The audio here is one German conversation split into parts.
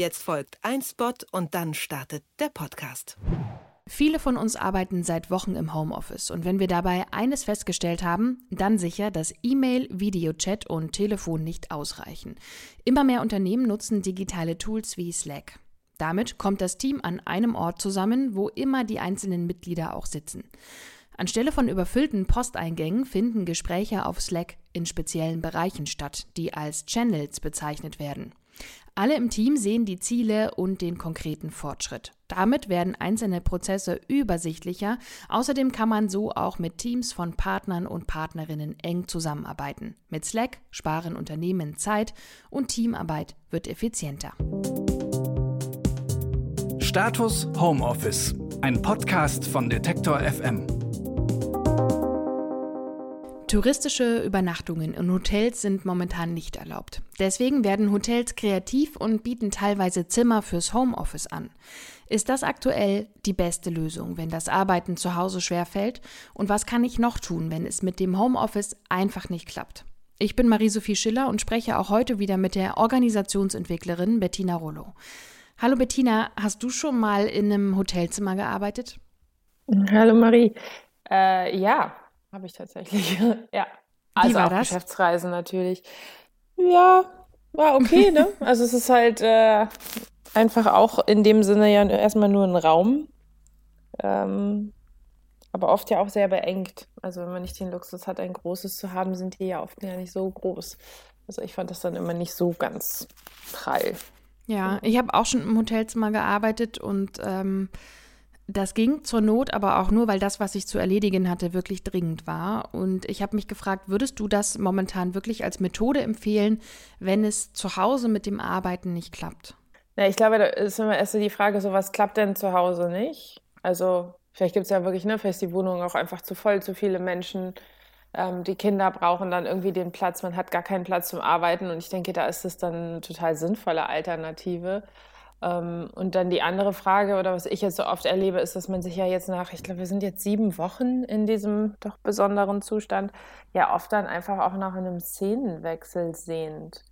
Jetzt folgt ein Spot und dann startet der Podcast. Viele von uns arbeiten seit Wochen im Homeoffice und wenn wir dabei eines festgestellt haben, dann sicher, dass E-Mail, Videochat und Telefon nicht ausreichen. Immer mehr Unternehmen nutzen digitale Tools wie Slack. Damit kommt das Team an einem Ort zusammen, wo immer die einzelnen Mitglieder auch sitzen. Anstelle von überfüllten Posteingängen finden Gespräche auf Slack in speziellen Bereichen statt, die als Channels bezeichnet werden. Alle im Team sehen die Ziele und den konkreten Fortschritt. Damit werden einzelne Prozesse übersichtlicher. Außerdem kann man so auch mit Teams von Partnern und Partnerinnen eng zusammenarbeiten. Mit Slack sparen Unternehmen Zeit und Teamarbeit wird effizienter. Status Homeoffice, ein Podcast von Detektor FM. Touristische Übernachtungen in Hotels sind momentan nicht erlaubt. Deswegen werden Hotels kreativ und bieten teilweise Zimmer fürs Homeoffice an. Ist das aktuell die beste Lösung, wenn das Arbeiten zu Hause schwerfällt? Und was kann ich noch tun, wenn es mit dem Homeoffice einfach nicht klappt? Ich bin Marie-Sophie Schiller und spreche auch heute wieder mit der Organisationsentwicklerin Bettina Rollo. Hallo Bettina, hast du schon mal in einem Hotelzimmer gearbeitet? Hallo Marie. Äh, ja, habe ich tatsächlich. ja. Also Wie war auch das? Geschäftsreisen natürlich. Ja, war okay, ne? Also es ist halt äh, einfach auch in dem Sinne ja erstmal nur ein Raum. Ähm, aber oft ja auch sehr beengt. Also wenn man nicht den Luxus hat, ein großes zu haben, sind die ja oft ja nicht so groß. Also ich fand das dann immer nicht so ganz prall. Ja, ich habe auch schon im Hotelzimmer gearbeitet und ähm, das ging zur Not, aber auch nur, weil das, was ich zu erledigen hatte, wirklich dringend war. Und ich habe mich gefragt, würdest du das momentan wirklich als Methode empfehlen, wenn es zu Hause mit dem Arbeiten nicht klappt? Ja, ich glaube, da ist immer erst die Frage, so was klappt denn zu Hause nicht? Also vielleicht gibt es ja wirklich, ne, vielleicht ist die Wohnung auch einfach zu voll, zu viele Menschen. Ähm, die Kinder brauchen dann irgendwie den Platz, man hat gar keinen Platz zum Arbeiten und ich denke, da ist es dann eine total sinnvolle Alternative. Ähm, und dann die andere Frage, oder was ich jetzt so oft erlebe, ist, dass man sich ja jetzt nach, ich glaube, wir sind jetzt sieben Wochen in diesem doch besonderen Zustand, ja oft dann einfach auch nach einem Szenenwechsel sehnt.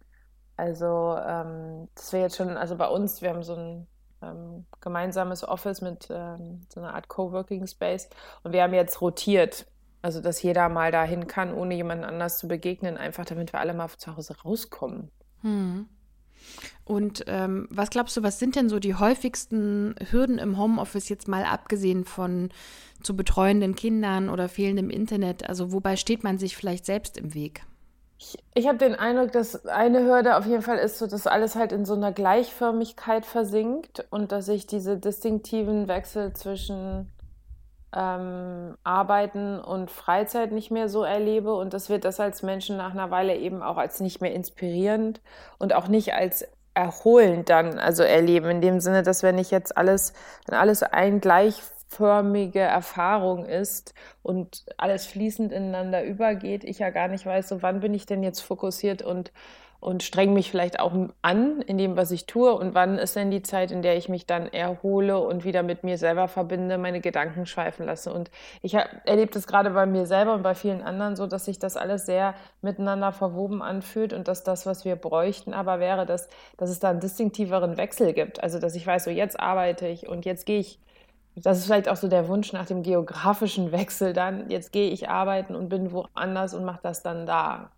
Also ähm, das wäre jetzt schon, also bei uns, wir haben so ein ähm, gemeinsames Office mit ähm, so einer Art Coworking Space und wir haben jetzt rotiert. Also, dass jeder mal dahin kann, ohne jemanden anders zu begegnen, einfach damit wir alle mal zu Hause rauskommen. Hm. Und ähm, was glaubst du, was sind denn so die häufigsten Hürden im Homeoffice jetzt mal abgesehen von zu betreuenden Kindern oder fehlendem Internet? Also wobei steht man sich vielleicht selbst im Weg? Ich, ich habe den Eindruck, dass eine Hürde auf jeden Fall ist, so, dass alles halt in so einer Gleichförmigkeit versinkt und dass ich diese distinktiven Wechsel zwischen ähm, Arbeiten und Freizeit nicht mehr so erlebe. Und dass wir das als Menschen nach einer Weile eben auch als nicht mehr inspirierend und auch nicht als erholend dann also erleben, in dem Sinne, dass wenn ich jetzt alles, wenn alles ein gleichförmige Erfahrung ist und alles fließend ineinander übergeht, ich ja gar nicht weiß, so wann bin ich denn jetzt fokussiert und und streng mich vielleicht auch an in dem, was ich tue. Und wann ist denn die Zeit, in der ich mich dann erhole und wieder mit mir selber verbinde, meine Gedanken schweifen lasse? Und ich erlebe das gerade bei mir selber und bei vielen anderen so, dass sich das alles sehr miteinander verwoben anfühlt und dass das, was wir bräuchten, aber wäre, dass, dass es da einen distinktiveren Wechsel gibt. Also, dass ich weiß, so jetzt arbeite ich und jetzt gehe ich das ist vielleicht auch so der Wunsch nach dem geografischen Wechsel dann. Jetzt gehe ich arbeiten und bin woanders und mache das dann da.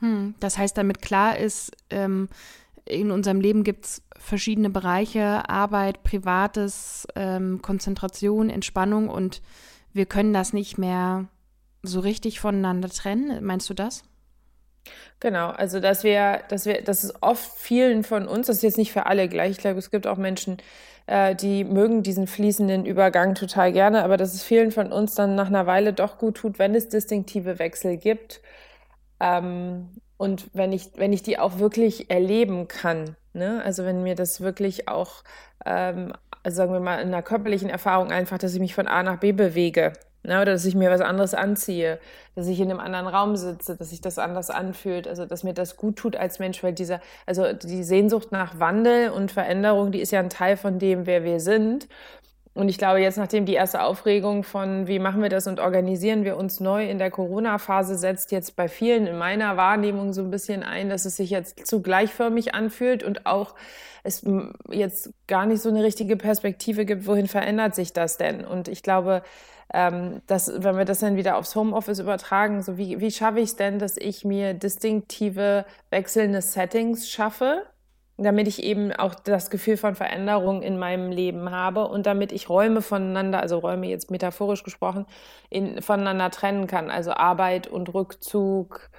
Hm, das heißt, damit klar ist, ähm, in unserem Leben gibt es verschiedene Bereiche, Arbeit, Privates, ähm, Konzentration, Entspannung und wir können das nicht mehr so richtig voneinander trennen. Meinst du das? Genau, also dass wir, dass wir, das ist oft vielen von uns, das ist jetzt nicht für alle gleich, ich glaube, es gibt auch Menschen, äh, die mögen diesen fließenden Übergang total gerne, aber dass es vielen von uns dann nach einer Weile doch gut tut, wenn es distinktive Wechsel gibt ähm, und wenn ich, wenn ich die auch wirklich erleben kann, ne? also wenn mir das wirklich auch, ähm, also sagen wir mal, in einer körperlichen Erfahrung einfach, dass ich mich von A nach B bewege, ne? oder dass ich mir was anderes anziehe, dass ich in einem anderen Raum sitze, dass sich das anders anfühlt, also dass mir das gut tut als Mensch, weil dieser, also die Sehnsucht nach Wandel und Veränderung, die ist ja ein Teil von dem, wer wir sind. Und ich glaube, jetzt, nachdem die erste Aufregung von, wie machen wir das und organisieren wir uns neu in der Corona-Phase, setzt jetzt bei vielen in meiner Wahrnehmung so ein bisschen ein, dass es sich jetzt zu gleichförmig anfühlt und auch es jetzt gar nicht so eine richtige Perspektive gibt, wohin verändert sich das denn? Und ich glaube, ähm, dass, wenn wir das dann wieder aufs Homeoffice übertragen, so wie, wie schaffe ich es denn, dass ich mir distinktive wechselnde Settings schaffe, damit ich eben auch das Gefühl von Veränderung in meinem Leben habe und damit ich Räume voneinander, also Räume jetzt metaphorisch gesprochen, in, voneinander trennen kann. Also Arbeit und Rückzug,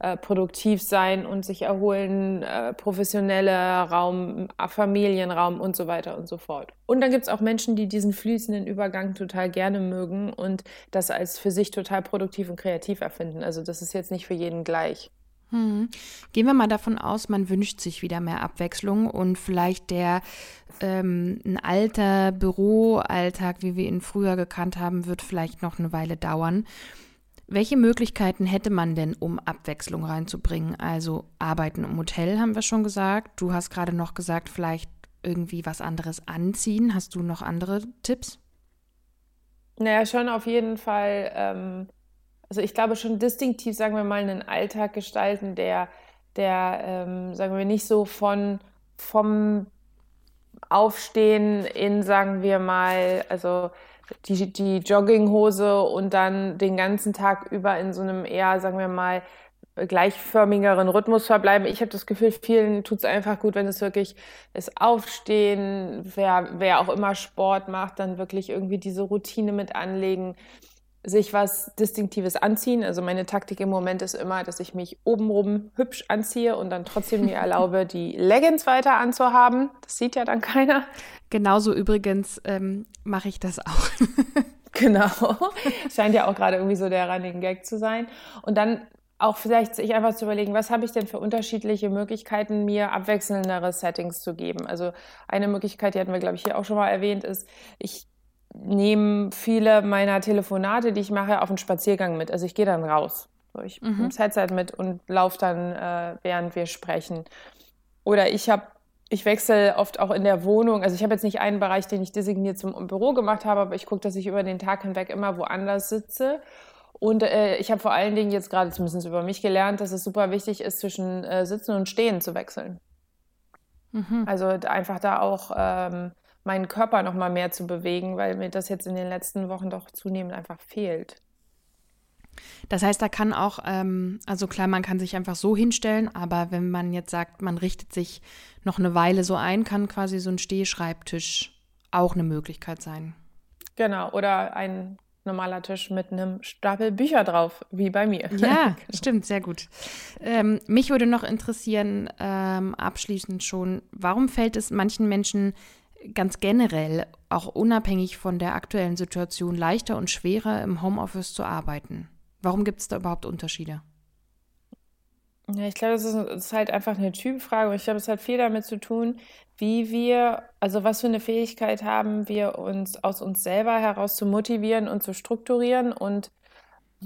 äh, produktiv sein und sich erholen, äh, professioneller Raum, Familienraum und so weiter und so fort. Und dann gibt es auch Menschen, die diesen fließenden Übergang total gerne mögen und das als für sich total produktiv und kreativ erfinden. Also das ist jetzt nicht für jeden gleich. Hm. Gehen wir mal davon aus, man wünscht sich wieder mehr Abwechslung und vielleicht der ähm, ein alter Büroalltag, wie wir ihn früher gekannt haben, wird vielleicht noch eine Weile dauern. Welche Möglichkeiten hätte man denn, um Abwechslung reinzubringen? Also Arbeiten im Hotel haben wir schon gesagt. Du hast gerade noch gesagt, vielleicht irgendwie was anderes anziehen. Hast du noch andere Tipps? Naja, schon auf jeden Fall ähm, also ich glaube schon distinktiv, sagen wir mal, einen Alltag gestalten, der, der ähm, sagen wir nicht so von vom Aufstehen in, sagen wir mal, also die, die Jogginghose und dann den ganzen Tag über in so einem eher, sagen wir mal, gleichförmigeren Rhythmus verbleiben. Ich habe das Gefühl, vielen tut es einfach gut, wenn es wirklich ist Aufstehen, wer, wer auch immer Sport macht, dann wirklich irgendwie diese Routine mit anlegen sich was Distinktives anziehen. Also meine Taktik im Moment ist immer, dass ich mich obenrum hübsch anziehe und dann trotzdem mir erlaube, die Leggings weiter anzuhaben. Das sieht ja dann keiner. Genauso übrigens ähm, mache ich das auch. genau. Scheint ja auch gerade irgendwie so der Running Gag zu sein. Und dann auch vielleicht sich einfach zu überlegen, was habe ich denn für unterschiedliche Möglichkeiten, mir abwechselndere Settings zu geben. Also eine Möglichkeit, die hatten wir, glaube ich, hier auch schon mal erwähnt, ist, ich nehme viele meiner Telefonate, die ich mache, auf einen Spaziergang mit. Also ich gehe dann raus. So, ich mhm. nehme das Headset mit und laufe dann, äh, während wir sprechen. Oder ich habe ich wechsle oft auch in der Wohnung. Also ich habe jetzt nicht einen Bereich, den ich designiert zum Büro gemacht habe, aber ich gucke, dass ich über den Tag hinweg immer woanders sitze. Und äh, ich habe vor allen Dingen jetzt gerade zumindest über mich gelernt, dass es super wichtig ist, zwischen äh, Sitzen und Stehen zu wechseln. Mhm. Also einfach da auch ähm, meinen Körper noch mal mehr zu bewegen, weil mir das jetzt in den letzten Wochen doch zunehmend einfach fehlt. Das heißt, da kann auch, ähm, also klar, man kann sich einfach so hinstellen, aber wenn man jetzt sagt, man richtet sich noch eine Weile so ein, kann quasi so ein Stehschreibtisch auch eine Möglichkeit sein. Genau, oder ein normaler Tisch mit einem Stapel Bücher drauf, wie bei mir. Ja, genau. stimmt, sehr gut. Ähm, mich würde noch interessieren, ähm, abschließend schon, warum fällt es manchen Menschen ganz generell, auch unabhängig von der aktuellen Situation, leichter und schwerer im Homeoffice zu arbeiten? Warum gibt es da überhaupt Unterschiede? Ja, ich glaube, das ist, ist, halt einfach eine Typfrage ich glaube, es hat viel damit zu tun, wie wir, also was für eine Fähigkeit haben wir uns aus uns selber heraus zu motivieren und zu strukturieren und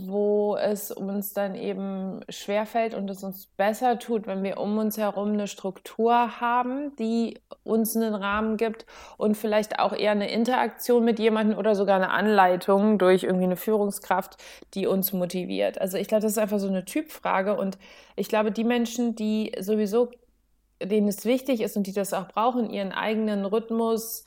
wo es uns dann eben schwerfällt und es uns besser tut, wenn wir um uns herum eine Struktur haben, die uns einen Rahmen gibt und vielleicht auch eher eine Interaktion mit jemandem oder sogar eine Anleitung durch irgendwie eine Führungskraft, die uns motiviert. Also ich glaube, das ist einfach so eine Typfrage und ich glaube, die Menschen, die sowieso, denen es wichtig ist und die das auch brauchen, ihren eigenen Rhythmus,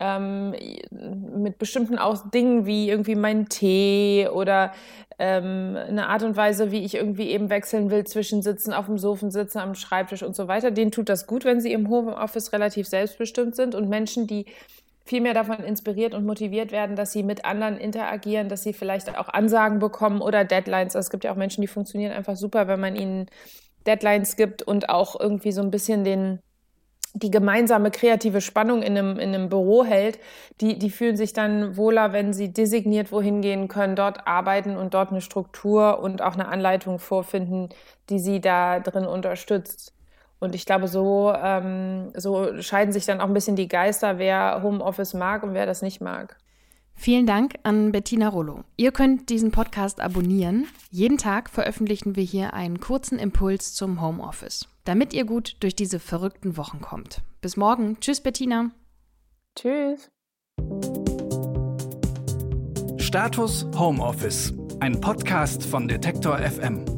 ähm, mit bestimmten auch Dingen wie irgendwie mein Tee oder ähm, eine Art und Weise, wie ich irgendwie eben wechseln will zwischen Sitzen auf dem Sofa, Sitzen am Schreibtisch und so weiter. Denen tut das gut, wenn sie im Homeoffice relativ selbstbestimmt sind und Menschen, die viel mehr davon inspiriert und motiviert werden, dass sie mit anderen interagieren, dass sie vielleicht auch Ansagen bekommen oder Deadlines. Also es gibt ja auch Menschen, die funktionieren einfach super, wenn man ihnen Deadlines gibt und auch irgendwie so ein bisschen den die gemeinsame kreative Spannung in einem, in einem Büro hält, die, die fühlen sich dann wohler, wenn sie designiert wohin gehen können, dort arbeiten und dort eine Struktur und auch eine Anleitung vorfinden, die sie da drin unterstützt. Und ich glaube, so, ähm, so scheiden sich dann auch ein bisschen die Geister, wer Homeoffice mag und wer das nicht mag. Vielen Dank an Bettina Rollo. Ihr könnt diesen Podcast abonnieren. Jeden Tag veröffentlichen wir hier einen kurzen Impuls zum Homeoffice, damit ihr gut durch diese verrückten Wochen kommt. Bis morgen. Tschüss, Bettina. Tschüss. Status Homeoffice, ein Podcast von Detektor FM.